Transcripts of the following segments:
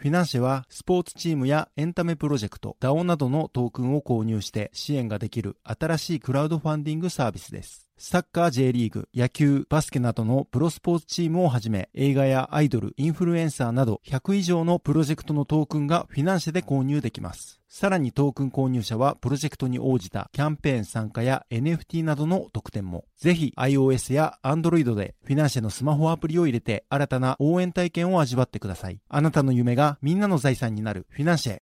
フィナンシェはスポーツチームやエンタメプロジェクト、DAO などのトークンを購入して支援ができる新しいクラウドファンディングサービスです。サッカー J リーグ、野球、バスケなどのプロスポーツチームをはじめ、映画やアイドル、インフルエンサーなど100以上のプロジェクトのトークンがフィナンシェで購入できます。さらにトークン購入者はプロジェクトに応じたキャンペーン参加や NFT などの特典も。ぜひ iOS や Android でフィナンシェのスマホアプリを入れて新たな応援体験を味わってください。あなたの夢がみんなの財産になるフィナンシェ。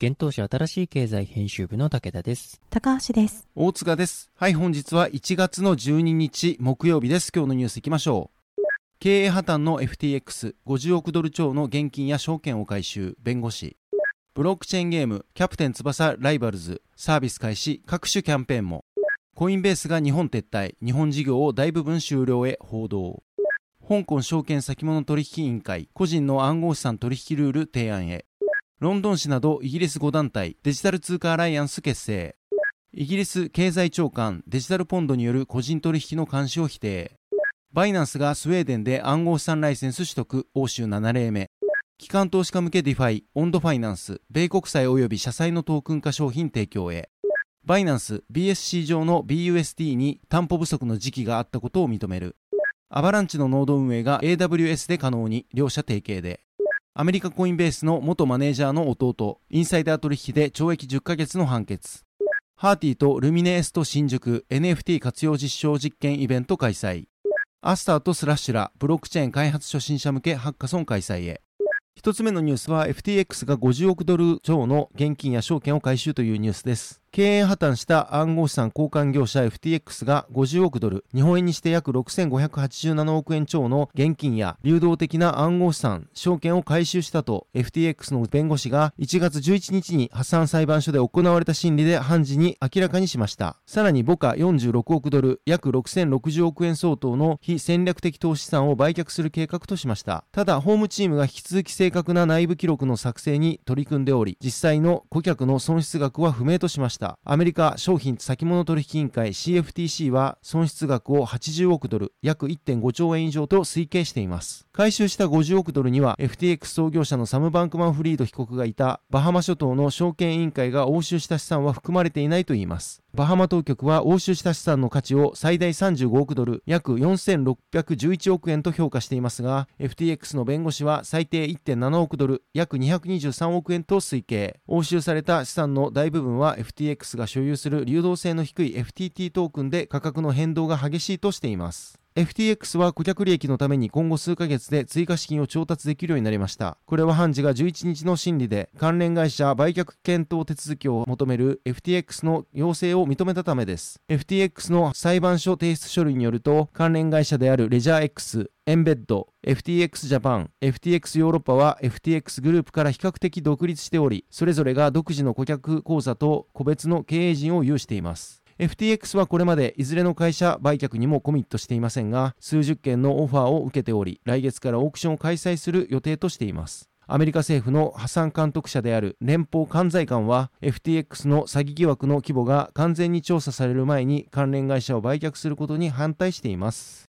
現当社新しい経済編集部の武田です。高橋です。大塚です。はい、本日は1月の12日木曜日です。今日のニュースいきましょう。経営破綻の FTX50 億ドル超の現金や証券を回収、弁護士。ブロックチェーンゲーム、キャプテン翼ライバルズ、サービス開始、各種キャンペーンも。コインベースが日本撤退、日本事業を大部分終了へ報道。香港証券先物取引委員会、個人の暗号資産取引ルール提案へ。ロンドン市などイギリス5団体、デジタル通貨アライアンス結成。イギリス経済長官デジタルポンドによる個人取引の監視を否定。バイナンスがスウェーデンで暗号資産ライセンス取得、欧州7例目。機関投資家向け DeFi、オンドファイナンス、米国債及び社債のトークン化商品提供へ。バイナンス、BSC 上の BUSD に担保不足の時期があったことを認める。アバランチのノード運営が AWS で可能に、両者提携で。アメリカコインベースの元マネージャーの弟、インサイダー取引で懲役10ヶ月の判決。ハーティーとルミネエスト新宿 NFT 活用実証実験イベント開催。アスターとスラッシュらブロックチェーン開発初心者向けハッカソン開催へ。一つ目のニュースは FTX が50億ドル超の現金や証券を回収というニュースです。経営破綻した暗号資産交換業者 FTX が50億ドル、日本円にして約6587億円超の現金や流動的な暗号資産、証券を回収したと FTX の弁護士が1月11日に破産裁判所で行われた審理で判事に明らかにしました。さらに母価46億ドル、約6060億円相当の非戦略的投資資産を売却する計画としました。ただ、ホームチームが引き続き正確な内部記録の作成に取り組んでおり、実際の顧客の損失額は不明としました。アメリカ商品先物取引委員会 CFTC は損失額を80億ドル、約1.5兆円以上と推計しています。回収した50億ドルには FTX 創業者のサム・バンクマン・フリード被告がいたバハマ諸島の証券委員会が押収した資産は含まれていないといいます。バハマ当局は押収した資産の価値を最大35億ドル、約4611億円と評価していますが、FTX の弁護士は最低1.7億ドル、約223億円と推計。押収された資産の大部分は FTX FTX が所有する流動性の低い FTT トークンで価格の変動が激しいとしています。FTX は顧客利益のために今後数ヶ月で追加資金を調達できるようになりました。これは判事が11日の審理で関連会社売却検討手続きを求める FTX の要請を認めたためです。FTX の裁判所提出書類によると関連会社であるレジャー X、エンベッド、FTX ジャパン、FTX ヨーロッパは FTX グループから比較的独立しており、それぞれが独自の顧客口座と個別の経営陣を有しています。FTX はこれまでいずれの会社売却にもコミットしていませんが、数十件のオファーを受けており、来月からオークションを開催する予定としています。アメリカ政府の破産監督者である連邦管財官は FTX の詐欺疑惑の規模が完全に調査される前に関連会社を売却することに反対しています。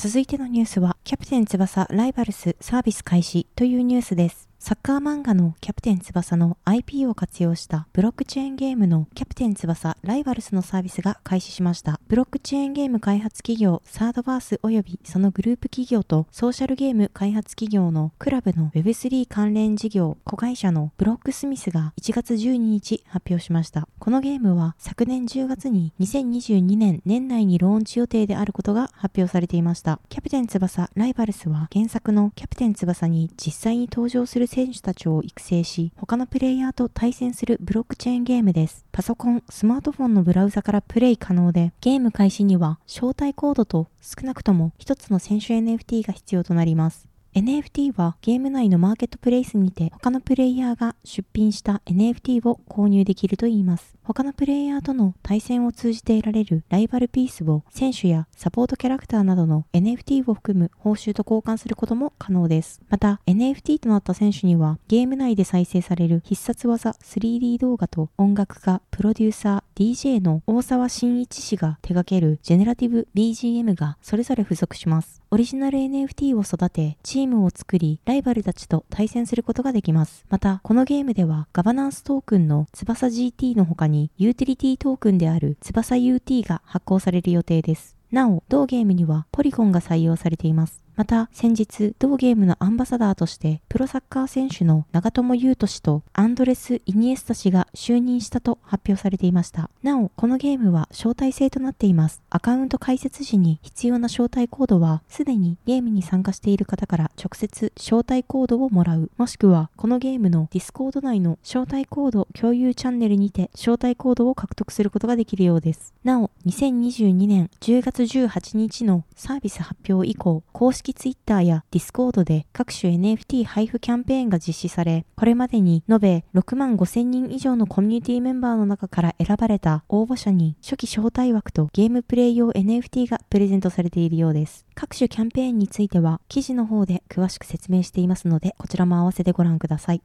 続いてのニュースは、キャプテン翼ライバルスサービス開始というニュースです。サッカー漫画のキャプテン翼の IP を活用したブロックチェーンゲームのキャプテン翼ライバルスのサービスが開始しました。ブロックチェーンゲーム開発企業サードバース及びそのグループ企業とソーシャルゲーム開発企業のクラブの Web3 関連事業子会社のブロックスミスが1月12日発表しました。このゲームは昨年10月に2022年年内にローンチ予定であることが発表されていました。キャプテン翼ライバルスは原作のキャプテン翼に実際に登場する選手たちを育成し、他のプレイヤーと対戦するブロックチェーンゲームです。パソコン、スマートフォンのブラウザからプレイ可能で、ゲーム開始には招待コードと少なくとも1つの選手 NFT が必要となります。NFT はゲーム内のマーケットプレイスにて他のプレイヤーが出品した NFT を購入できるといいます。他のプレイヤーとの対戦を通じて得られるライバルピースを選手やサポートキャラクターなどの NFT を含む報酬と交換することも可能です。また NFT となった選手にはゲーム内で再生される必殺技 3D 動画と音楽家、プロデューサー、DJ の大沢慎一氏が手掛けるジェネラティブ BGM がそれぞれ付属します。オリジナル NFT を育て、チームを作り、ライバルたちと対戦することができます。また、このゲームではガバナンストークンの翼 GT の他にユーティリティトークンである翼 UT が発行される予定です。なお、同ゲームにはポリゴンが採用されています。また、先日、同ゲームのアンバサダーとして、プロサッカー選手の長友佑都氏とアンドレス・イニエスタ氏が就任したと発表されていました。なお、このゲームは招待制となっています。アカウント開設時に必要な招待コードは、すでにゲームに参加している方から直接招待コードをもらう。もしくは、このゲームのディスコード内の招待コード共有チャンネルにて招待コードを獲得することができるようです。なお、2022年10月18日のサービス発表以降、公式 Twitter や Discord で各種 NFT 配布キャンペーンが実施され、これまでに延べ6万5千人以上のコミュニティメンバーの中から選ばれた応募者に初期招待枠とゲームプレイ用 NFT がプレゼントされているようです。各種キャンペーンについては記事の方で詳しく説明していますので、こちらも合わせてご覧ください。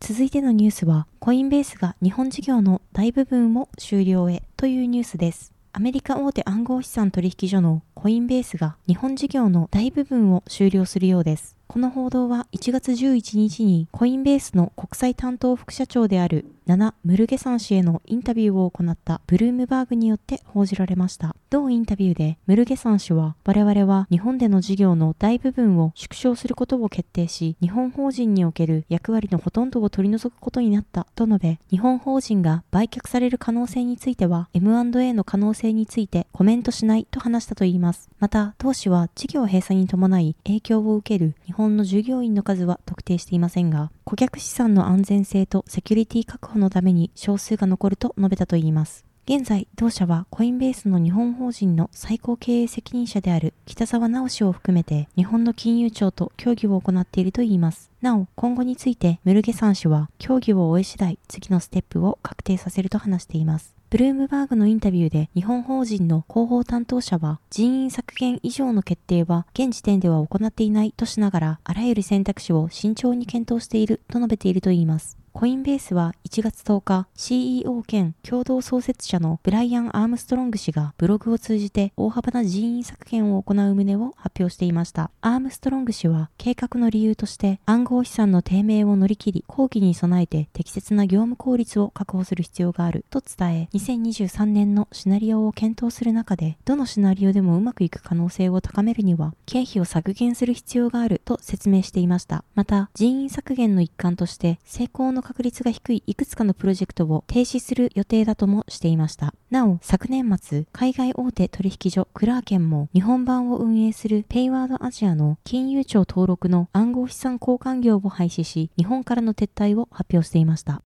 続いてのニュースは、コインベースが日本事業の大部分を終了へというニュースです。アメリカ大手暗号資産取引所のコインベースが日本事業の大部分を終了するようです。この報道は1月11日にコインベースの国際担当副社長であるナナ・ムルゲサン氏へのインタビューを行ったブルームバーグによって報じられました。同インタビューでムルゲサン氏は我々は日本での事業の大部分を縮小することを決定し日本法人における役割のほとんどを取り除くことになったと述べ日本法人が売却される可能性については M&A の可能性についてコメントしないと話したといいます。また当氏は事業閉鎖に伴い影響を受ける日本本の従業員の数は特定していませんが、顧客資産の安全性とセキュリティ確保のために少数が残ると述べたといいます。現在、同社はコインベースの日本法人の最高経営責任者である北沢直氏を含めて日本の金融庁と協議を行っているといいます。なお、今後についてムルゲサン氏は協議を終え次第次のステップを確定させると話しています。ブルームバーグのインタビューで日本法人の広報担当者は人員削減以上の決定は現時点では行っていないとしながらあらゆる選択肢を慎重に検討していると述べているといいます。コインベースは1月10日、CEO 兼共同創設者のブライアン・アームストロング氏がブログを通じて大幅な人員削減を行う旨を発表していました。アームストロング氏は計画の理由として暗号資産の低迷を乗り切り、後期に備えて適切な業務効率を確保する必要があると伝え、2023年のシナリオを検討する中で、どのシナリオでもうまくいく可能性を高めるには、経費を削減する必要があると説明していました。また、人員削減の一環として成功のの確率が低いいくつかのプロジェクトを停止する予定だともしていました。なお、昨年末、海外大手取引所クラーケンも日本版を運営するペイワードアジアの金融庁登録の暗号資産交換業を廃止し、日本からの撤退を発表していました。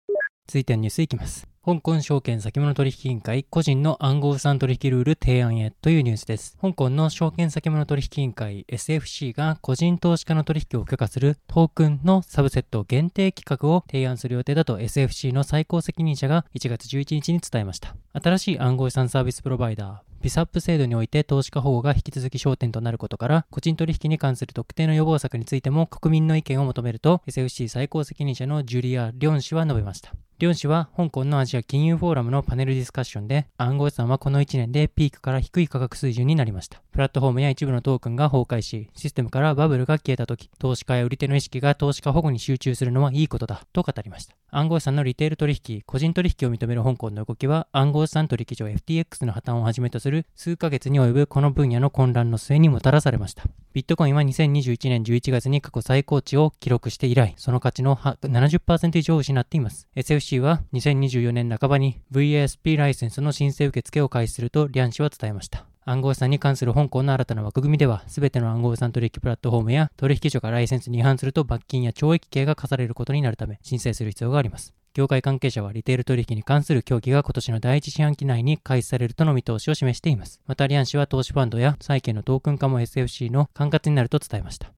続いてはニュースいきます。香港証券先物取引委員会個人の暗号資産取引ルール提案へというニュースです。香港の証券先物取引委員会 SFC が個人投資家の取引を許可するトークンのサブセット限定企画を提案する予定だと SFC の最高責任者が1月11日に伝えました。新しい暗号資産サービスプロバイダー、ビサップ制度において投資家保護が引き続き焦点となることから、個人取引に関する特定の予防策についても国民の意見を求めると、SFC 最高責任者のジュリア・リョン氏は述べました。リョン氏は香港のアジア金融フォーラムのパネルディスカッションで暗号資産はこの1年でピークから低い価格水準になりました。プラットフォームや一部のトークンが崩壊し、システムからバブルが消えた時、投資家や売り手の意識が投資家保護に集中するのはいいことだと語りました。暗号資産のリテール取引、個人取引を認める香港の動きは暗号資産取引所 FTX の破綻をはじめとする数ヶ月に及ぶこの分野の混乱の末にもたらされました。ビットコインは2021年11月に過去最高値を記録して以来、その価値の70%以上を失っています。SFC FC は2024年半ばに VASP ライセンスの申請受付を開始するとリャン氏は伝えました。暗号資産に関する香港の新たな枠組みでは、すべての暗号資産取引プラットフォームや取引所がライセンスに違反すると罰金や懲役刑が課されることになるため、申請する必要があります。業界関係者はリテール取引に関する協議が今年の第一四半期内に開始されるとの見通しを示しています。また、リアン氏は投資ファンドや債券のトークン化も SFC の管轄になると伝えました。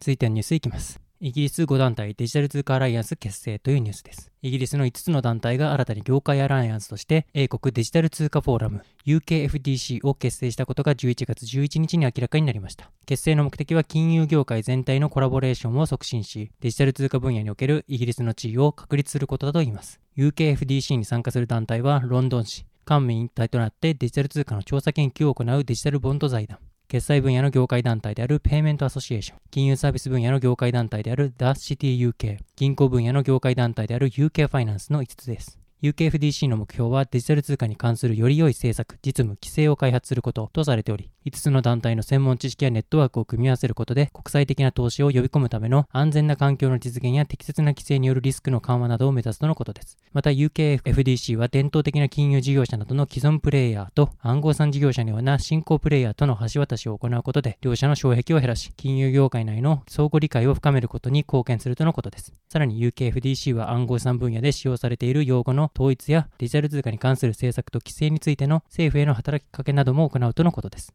続いてのニュースいきます。イギリス5団体デジタル通貨アライアンス結成というニュースです。イギリスの5つの団体が新たに業界アライアンスとして英国デジタル通貨フォーラム UKFDC を結成したことが11月11日に明らかになりました。結成の目的は金融業界全体のコラボレーションを促進し、デジタル通貨分野におけるイギリスの地位を確立することだといいます。UKFDC に参加する団体はロンドン市、官民一体となってデジタル通貨の調査研究を行うデジタルボンド財団、決済分野の業界団体であるペイメントアソシエーション、金融サービス分野の業界団体である The City UK、銀行分野の業界団体である UK ファイナンスの5つです。UKFDC の目標はデジタル通貨に関するより良い政策、実務、規制を開発することとされており、5つの団体の専門知識やネットワークを組み合わせることで国際的な投資を呼び込むための安全な環境の実現や適切な規制によるリスクの緩和などを目指すとのことです。また UKFDC は伝統的な金融事業者などの既存プレイヤーと暗号資産事業者のような新興プレイヤーとの橋渡しを行うことで両者の障壁を減らし、金融業界内の相互理解を深めることに貢献するとのことです。さらに UKFDC は暗号資産分野で使用されている用語のの統一やデジタル通貨に関する政策と規制についての政府への働きかけなども行うとのことです。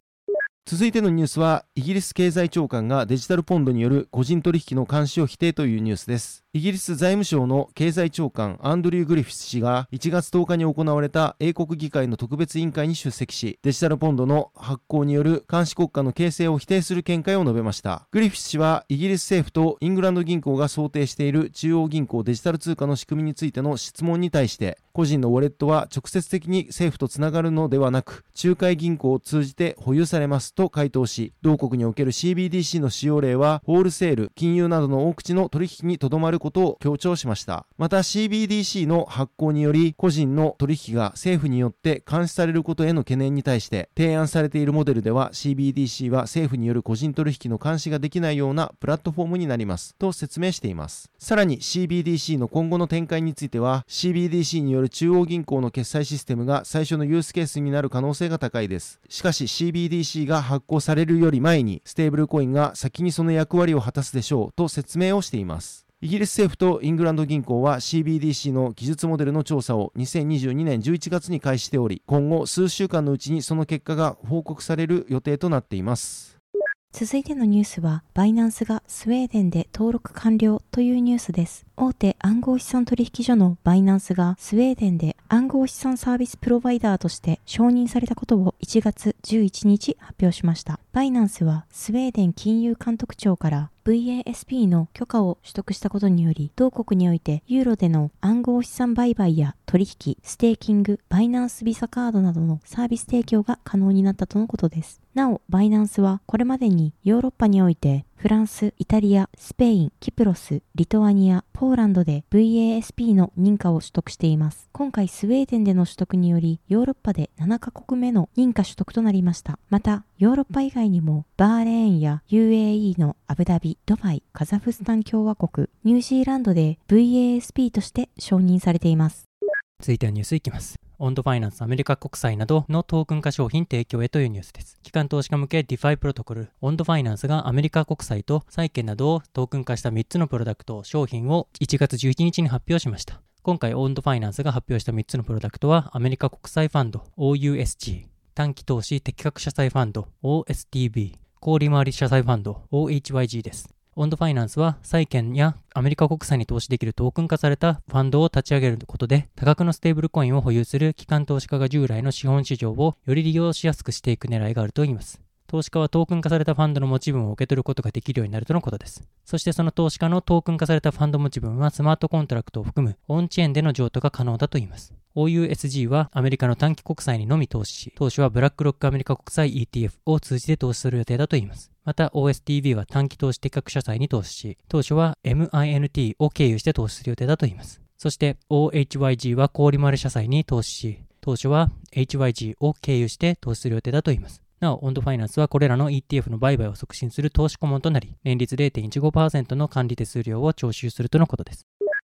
続いてのニュースはイギリス経済長官がデジタルポンドによる個人取引の監視を否定というニュースですイギリス財務省の経済長官アンドリュー・グリフィス氏が1月10日に行われた英国議会の特別委員会に出席しデジタルポンドの発行による監視国家の形成を否定する見解を述べました。グリフィス氏はイギリス政府とイングランド銀行が想定している中央銀行デジタル通貨の仕組みについての質問に対して個人のウォレットは直接的に政府とつながるのではなく仲介銀行を通じて保有されますと回答し同国における CBDC の使用例はホールセール金融などの大口の取引にとどまることを強調しました。また CBDC の発行により個人の取引が政府によって監視されることへの懸念に対して提案されているモデルでは CBDC は政府による個人取引の監視ができないようなプラットフォームになりますと説明しています。さらに CBDC の今後の展開については CBDC による中央銀行の決済システムが最初のユースケースになる可能性が高いです。しかし CBDC が発行されるより前にステーブルコインが先にその役割を果たすでしょうと説明をしています。イギリス政府とイングランド銀行は CBDC の技術モデルの調査を2022年11月に開始しており、今後数週間のうちにその結果が報告される予定となっています。続いてのニュースは、バイナンスがスウェーデンで登録完了というニュースです。大手暗号資産取引所のバイナンスがスウェーデンで暗号資産サービスプロバイダーとして承認されたことを1月11日発表しました。バイナンスはスウェーデン金融監督庁から VASP の許可を取得したことにより、同国においてユーロでの暗号資産売買や取引、ステーキング、バイナンスビザカードなどのサービス提供が可能になったとのことです。なお、バイナンスはこれまでにヨーロッパにおいてフランス、イタリア、スペイン、キプロス、リトアニア、ポーランドで VASP の認可を取得しています。今回スウェーデンでの取得により、ヨーロッパで7カ国目の認可取得となりました。また、ヨーロッパ以外にも、バーレーンや UAE のアブダビ、ドバイ、カザフスタン共和国、ニュージーランドで VASP として承認されています。続いてはニュースいきます。オンドファイナンスアメリカ国債などのトークン化商品提供へというニュースです。機関投資家向け DeFi プロトコル、オンドファイナンスがアメリカ国債と債券などをトークン化した3つのプロダクト、商品を1月11日に発表しました。今回オンドファイナンスが発表した3つのプロダクトはアメリカ国債ファンド OUSG、短期投資適格社債ファンド OSTB、高利回り社債ファンド OHYG です。オンドファイナンスは債券やアメリカ国債に投資できるトークン化されたファンドを立ち上げることで多額のステーブルコインを保有する機関投資家が従来の資本市場をより利用しやすくしていく狙いがあるといいます。投資家はトークン化されたファンドの持ち分を受け取ることができるようになるとのことです。そしてその投資家のトークン化されたファンド持ち分はスマートコントラクトを含むオンチェーンでの譲渡が可能だといいます。OUSG はアメリカの短期国債にのみ投資し、投資はブラックロックアメリカ国債 ETF を通じて投資する予定だといいます。また OSTB は短期投資適格社債に投資し、当初は MINT を経由して投資する予定だといいます。そして OHYG は高利回り社債に投資し、当初は HYG を経由して投資する予定だといいます。なお、オンドファイナンスはこれらの ETF の売買を促進する投資顧問となり、年率0.15%の管理手数料を徴収するとのことです。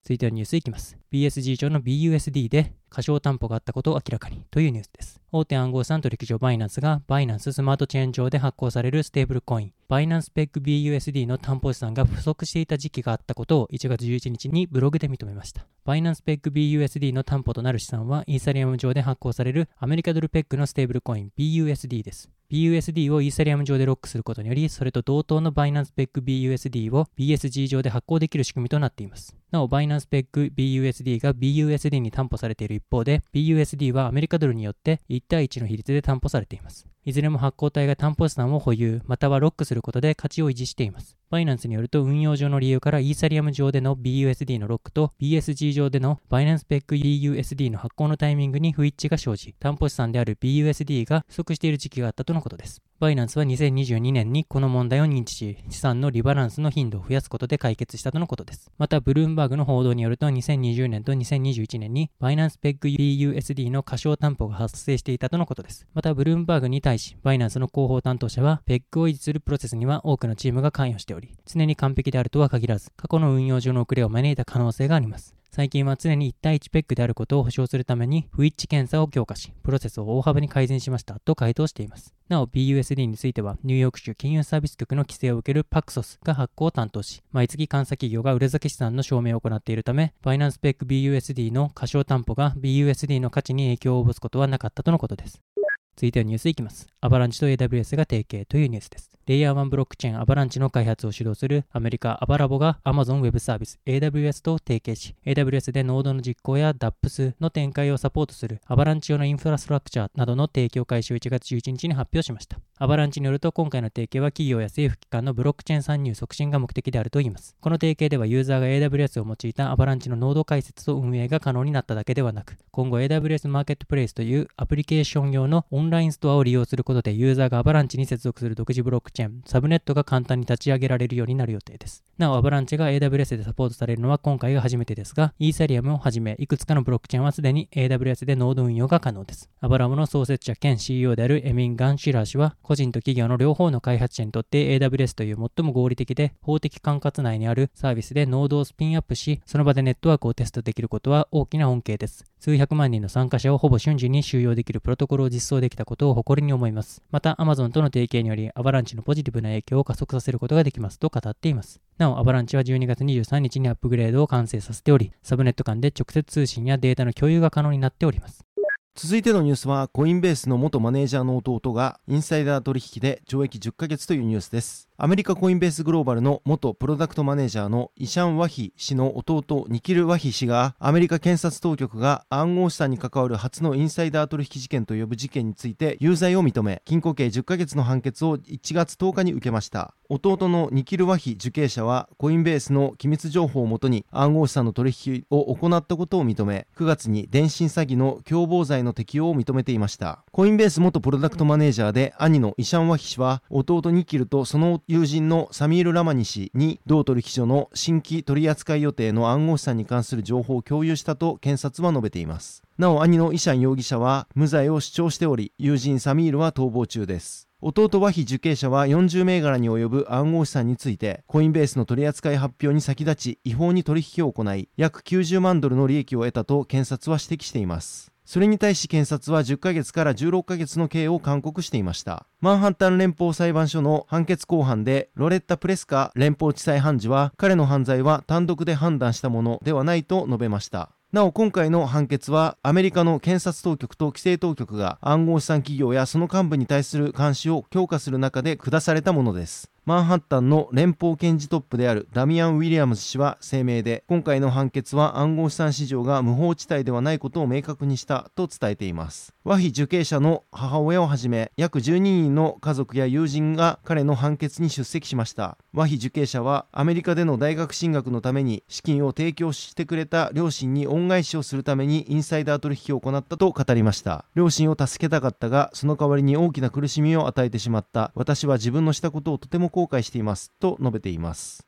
続いてはニュースいきます。BSG 上の BUSD で過小担保があったことを明らかにというニュースです。大手暗号資産取引所バイナンスがバイナンススマートチェーン上で発行されるステーブルコイン、バイナンスペック BUSD の担保資産が不足していた時期があったことを1月11日にブログで認めました。バイナンスペック BUSD の担保となる資産はイーサリアム上で発行されるアメリカドルペッグのステーブルコイン BUSD です。BUSD をイーサリアム上でロックすることにより、それと同等のバイナンスペック BUSD を BSG 上で発行できる仕組みとなっています。なお、バイナンスペック BUSD が BUSD に担保されている一方で、BUSD はアメリカドルによって1対1の比率で担保されています。いずれも発行体が担保資産を保有、またはロックすることで価値を維持しています。バイナンスによると運用上の理由からイーサリアム上での BUSD のロックと BSG 上でのバイナンスペック BUSD の発行のタイミングに不一致が生じ、担保資産である BUSD が不足している時期があったとのことです。バイナンスは2022年にこの問題を認知し、資産のリバランスの頻度を増やすことで解決したとのことです。また、ブルームバーグの報道によると、2020年と2021年にバイナンスペック BUSD の過小担保が発生していたとのことです。また、ブルームバーグに対し、バイナンスの広報担当者は、ペックを維持するプロセスには多くのチームが関与しており、常に完璧であるとは限らず、過去の運用上の遅れを招いた可能性があります。最近は常に1対1ペックであることを保証するために不一致検査を強化し、プロセスを大幅に改善しましたと回答しています。なお BUSD についてはニューヨーク州金融サービス局の規制を受ける Paxos が発行を担当し、毎月監査企業が裏付け資産の証明を行っているため、バイナンスペック BUSD の過小担保が BUSD の価値に影響を及ぼすことはなかったとのことです。続いてはニュースいきます。アバランチと AWS が提携というニュースです。レイヤー1ブロックチェーンアバランチの開発を主導するアメリカアバラボが Amazon Web サービス AWS と提携し、AWS でノードの実行や DAPS の展開をサポートするアバランチ用のインフラストラクチャーなどの提供開始を1月11日に発表しました。アバランチによると今回の提携は企業や政府機関のブロックチェーン参入促進が目的であるといいます。この提携ではユーザーが AWS を用いたアバランチのノード開設と運営が可能になっただけではなく、今後 AWS マーケットプレイスというアプリケーション用のオンラインストアを利用することでユーザーがアバランチに接続する独自ブロックチェーン、サブネットが簡単に立ち上げられるようになる予定です。なお、アバランチが AWS でサポートされるのは今回が初めてですが、イーサリアムをはじめ、いくつかのブロックチェーンはすでに AWS でノード運用が可能です。アバラムの創設者兼 CEO であるエミン・ガンシラー氏は、個人と企業の両方の開発者にとって AWS という最も合理的で法的管轄内にあるサービスでノードをスピンアップし、その場でネットワークをテストできることは大きな恩恵です。数百万人の参加者をほぼ瞬時に収容できるプロトコルを実装できたことを誇りに思います。また、Amazon との提携により、アバランチのポジティブな影響を加速させることができますと語っています。なお、アバランチは12月23日にアップグレードを完成させており、サブネット間で直接通信やデータの共有が可能になっております。続いてのニュースは、コインベースの元マネージャーの弟がインサイダー取引で懲役10ヶ月というニュースです。アメリカコインベースグローバルの元プロダクトマネージャーのイシャン・ワヒ氏の弟ニキル・ワヒ氏がアメリカ検察当局が暗号資産に関わる初のインサイダー取引事件と呼ぶ事件について有罪を認め禁錮刑10ヶ月の判決を1月10日に受けました。弟のニキル・ワヒ受刑者はコインベースの機密情報をもとに暗号資産の取引を行ったことを認め9月に電信詐欺の共謀罪の適用を認めていました。コインベース元プロダクトマネージャーで兄のイシャン・ワヒ氏は弟ニキルとその友人のサミール・ラマニ氏に同取引所の新規取扱い予定の暗号資産に関する情報を共有したと検察は述べています。なお兄のイシャン容疑者は無罪を主張しており友人サミールは逃亡中です。弟和非受刑者は40銘柄に及ぶ暗号資産についてコインベースの取扱い発表に先立ち違法に取引を行い約90万ドルの利益を得たと検察は指摘しています。それに対し検察は10ヶ月から16ヶ月の刑を勧告していました。マンハッタン連邦裁判所の判決公判でロレッタ・プレスカ連邦地裁判事は彼の犯罪は単独で判断したものではないと述べました。なお今回の判決はアメリカの検察当局と規制当局が暗号資産企業やその幹部に対する監視を強化する中で下されたものです。マンハッタンの連邦検事トップであるダミアン・ウィリアムズ氏は声明で今回の判決は暗号資産市場が無法地帯ではないことを明確にしたと伝えています。和非受刑者の母親をはじめ約12人の家族や友人が彼の判決に出席しました。和非受刑者はアメリカでの大学進学のために資金を提供してくれた両親に恩返しをするためにインサイダー取引を行ったと語りました。両親を助けたかったがその代わりに大きな苦しみを与えてしまった。私は自分のしたことをとても後悔していますと述べています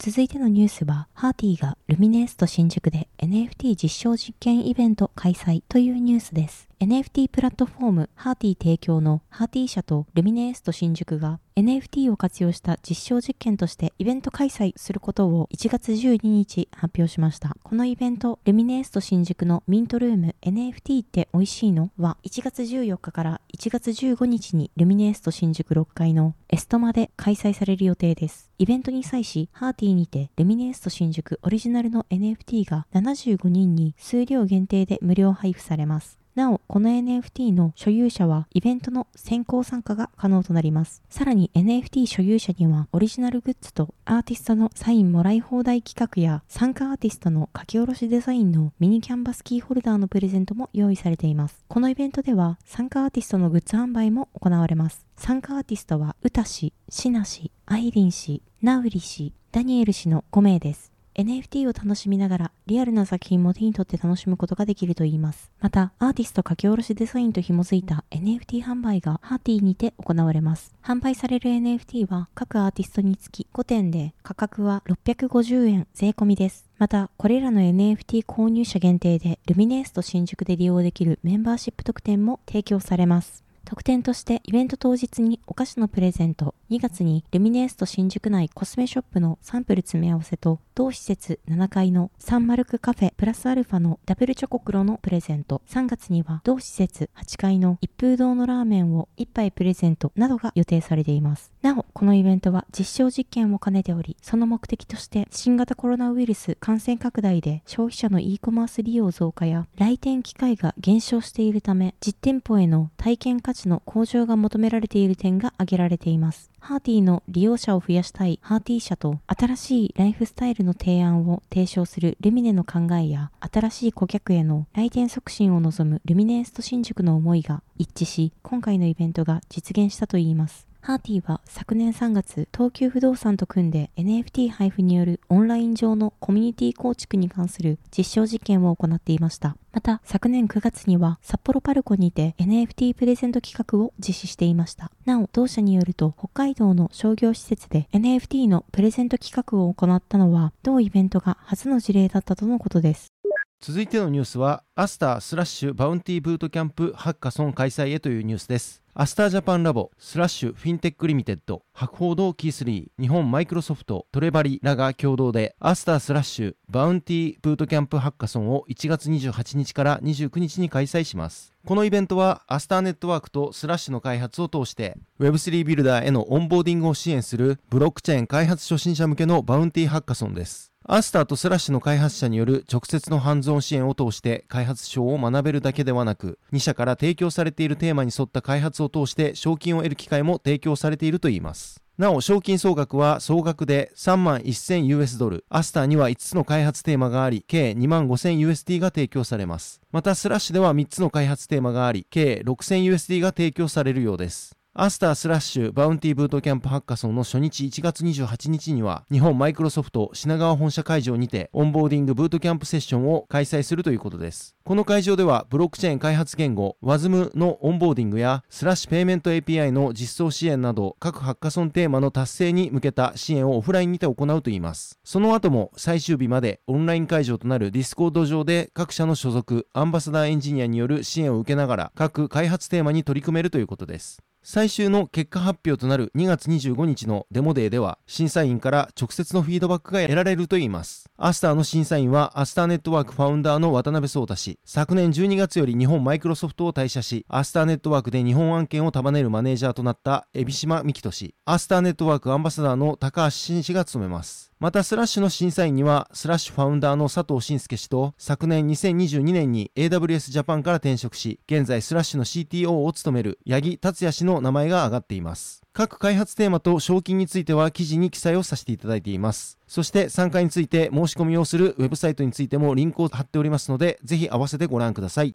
続いてのニュースは、ハーティーがルミネースト新宿で NFT 実証実験イベント開催というニュースです。NFT プラットフォームハーティ提供のハーティ社とルミネースト新宿が NFT を活用した実証実験としてイベント開催することを1月12日発表しました。このイベント、ルミネースト新宿のミントルーム NFT って美味しいのは1月14日から1月15日にルミネースト新宿6階のエストマで開催される予定です。イベントに際し、ハーティにてルミネースト新宿オリジナルの NFT が75人に数量限定で無料配布されます。なお、この NFT の所有者はイベントの先行参加が可能となります。さらに NFT 所有者にはオリジナルグッズとアーティストのサインもらい放題企画や参加アーティストの書き下ろしデザインのミニキャンバスキーホルダーのプレゼントも用意されています。このイベントでは参加アーティストのグッズ販売も行われます。参加アーティストは歌氏、シナ氏、アイリン氏、ナウリ氏、ダニエル氏の5名です。NFT を楽しみながらリアルな作品も手に取って楽しむことができるといいます。また、アーティスト書き下ろしデザインと紐づいた NFT 販売がハーティーにて行われます。販売される NFT は各アーティストにつき5点で価格は650円税込みです。また、これらの NFT 購入者限定でルミネースト新宿で利用できるメンバーシップ特典も提供されます。特典としてイベント当日にお菓子のプレゼント、2月にルミネースト新宿内コスメショップのサンプル詰め合わせと同施設7階のサンマルクカフェプラスアルファのダブルチョコクロのプレゼント、3月には同施設8階の一風堂のラーメンを1杯プレゼントなどが予定されています。なお、このイベントは実証実験を兼ねており、その目的として新型コロナウイルス感染拡大で消費者の e コマース利用増加や来店機会が減少しているため、実店舗への体験価値の向上が求められている点が挙げられています。ハーティーの利用者を増やしたいハーティー社と新しいライフスタイルの提案を提唱するルミネの考えや新しい顧客への来店促進を望むルミネースト新宿の思いが一致し今回のイベントが実現したといいます。ハーティーは昨年3月、東急不動産と組んで NFT 配布によるオンライン上のコミュニティ構築に関する実証実験を行っていました。また、昨年9月には札幌パルコにて NFT プレゼント企画を実施していました。なお、同社によると、北海道の商業施設で NFT のプレゼント企画を行ったのは、同イベントが初の事例だったとのことです。続いてのニュースは、アスタースラッシュバウンティーブートキャンプハッカソン開催へというニュースです。アスタージャパンラボ、スラッシュフィンテックリミテッド、博報堂キースリー、日本マイクロソフト、トレバリらが共同で、アスタースラッシュバウンティーブートキャンプハッカソンを1月28日から29日に開催します。このイベントは、アスターネットワークとスラッシュの開発を通して、Web3 ビルダーへのオンボーディングを支援する、ブロックチェーン開発初心者向けのバウンティーハッカソンです。アスターとスラッシュの開発者による直接のハンズオン支援を通して開発手法を学べるだけではなく、2社から提供されているテーマに沿った開発を通して賞金を得る機会も提供されているといいます。なお、賞金総額は総額で3万 1000US ドル。アスターには5つの開発テーマがあり、計2万 5000USD が提供されます。また、スラッシュでは3つの開発テーマがあり、計 6000USD が提供されるようです。アスタースラッシュバウンティーブートキャンプハッカソンの初日1月28日には日本マイクロソフト品川本社会場にてオンボーディングブートキャンプセッションを開催するということです。この会場ではブロックチェーン開発言語 WASM のオンボーディングやスラッシュペイメント API の実装支援など各ハッカソンテーマの達成に向けた支援をオフラインにて行うといいます。その後も最終日までオンライン会場となるディスコード上で各社の所属アンバサダーエンジニアによる支援を受けながら各開発テーマに取り組めるということです。最終の結果発表となる2月25日のデモデーでは、審査員から直接のフィードバックが得られるといいます。 Astar の審査員は、 Astar Network ファウンダーの渡辺創太氏。昨年12月より日本マイクロソフトを退社し、 Astar Network で日本案件を束ねるマネージャーとなった海老島美希人氏。 Astar Network アンバサダーの高橋真氏が務めます。またスラッシュの審査員にはスラッシュファウンダーの佐藤慎介氏と昨年2022年に AWS ジャパンから転職し現在スラッシュの CTO を務める八木達也氏のの名前が挙がっています。各開発テーマと賞金については記事に記載をさせていただいています。そして参加について申し込みをするウェブサイトについてもリンクを貼っておりますのでぜひ合わせてご覧ください。